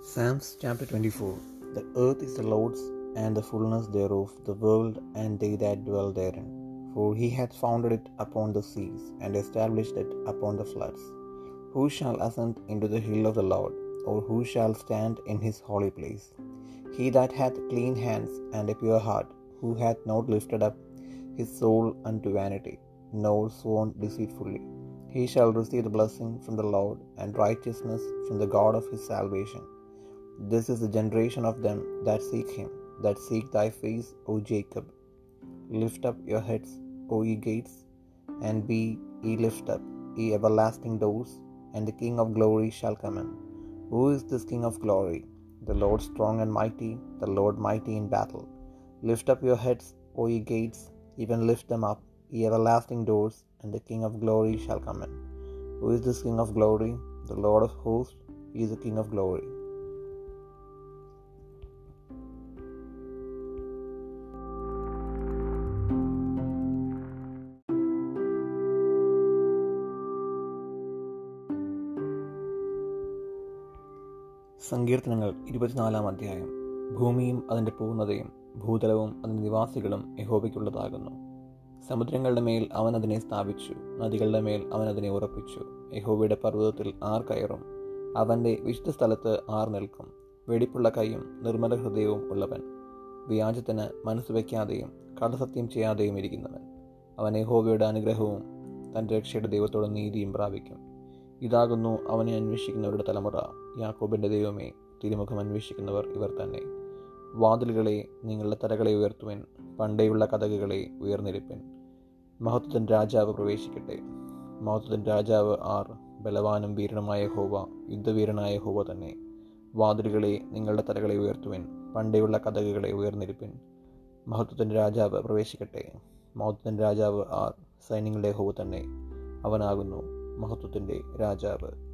Psalms chapter 24 The earth is the Lord's, and the fullness thereof, the world and they that dwell therein. For he hath founded it upon the seas, and established it upon the floods. Who shall ascend into the hill of the Lord, or who shall stand in his holy place? He that hath clean hands and a pure heart, who hath not lifted up his soul unto vanity, nor sworn deceitfully. He shall receive the blessing from the Lord, and righteousness from the God of his salvation. This is the generation of them that seek him, that seek thy face, O Jacob. Lift up your heads, O ye gates, and be ye lift up, ye everlasting doors, and the King of glory shall come in. Who is this King of glory? The Lord strong and mighty, the Lord mighty in battle. Lift up your heads, O ye gates, even lift them up, ye everlasting doors, and the King of glory shall come in. Who is this King of glory? The Lord of hosts, he is the King of glory. സങ്കീർത്തനങ്ങൾ ഇരുപത്തിനാലാം അധ്യായം. ഭൂമിയും അതിന്റെ പൂർണതയും ഭൂതലവും അതിന്റെ നിവാസികളും യഹോബയ്ക്കുള്ളതാകുന്നു സമുദ്രങ്ങളുടെ മേൽ അവൻ അതിനെ സ്ഥാപിച്ചു. നദികളുടെ മേൽ അവൻ അതിനെ ഉറപ്പിച്ചു. യഹോബയുടെ പർവതത്തിൽ ആർ കയറും? അവന്റെ വിശുദ്ധ സ്ഥലത്ത് ആർ നിൽക്കും? വെടിപ്പുള്ള കൈയും നിർമ്മല ഹൃദയവും ഉള്ളവൻ. വ്യാജത്തിന് മനസ്സ് വയ്ക്കാതെയും കടസത്യം ചെയ്യാതെയും ഇരിക്കുന്നവൻ. അവൻ യഹോബയുടെ അനുഗ്രഹവും തന്റെ രക്ഷയുടെ ദൈവത്തോട് നീതിയും പ്രാപിക്കും. ഇതാകുന്നു അവനെ അന്വേഷിക്കുന്നവരുടെ തലമുറ. യാക്കോബിന്റെ ദൈവമേ തിരുമുഖം അന്വേഷിക്കുന്നവർ ഇവർ തന്നെ. വാതിലുകളെ നിങ്ങളുടെ തലകളെ ഉയർത്തുവൻ പണ്ടേയുള്ള കഥകുകളെ ഉയർന്നിരിപ്പൻ. മഹത്വൻ രാജാവ് പ്രവേശിക്കട്ടെ. മഹത്വൻ രാജാവ് ആർ ബലവാനും വീരനുമായ ഹോവ യുദ്ധവീരനായ ഹോവ തന്നെ. വാതിലുകളെ നിങ്ങളുടെ തലകളെ ഉയർത്തുവൻ പണ്ടേയുള്ള കഥകുകളെ ഉയർന്നിരിപ്പൻ. മഹത്വത്തിന്റെ രാജാവ് പ്രവേശിക്കട്ടെ. മഹത്വൻ രാജാവ് ആർ സൈന്യങ്ങളുടെ ഹോവ തന്നെ. അവനാകുന്നു. മഹത്വത്തിന്റെ രാജാവ്.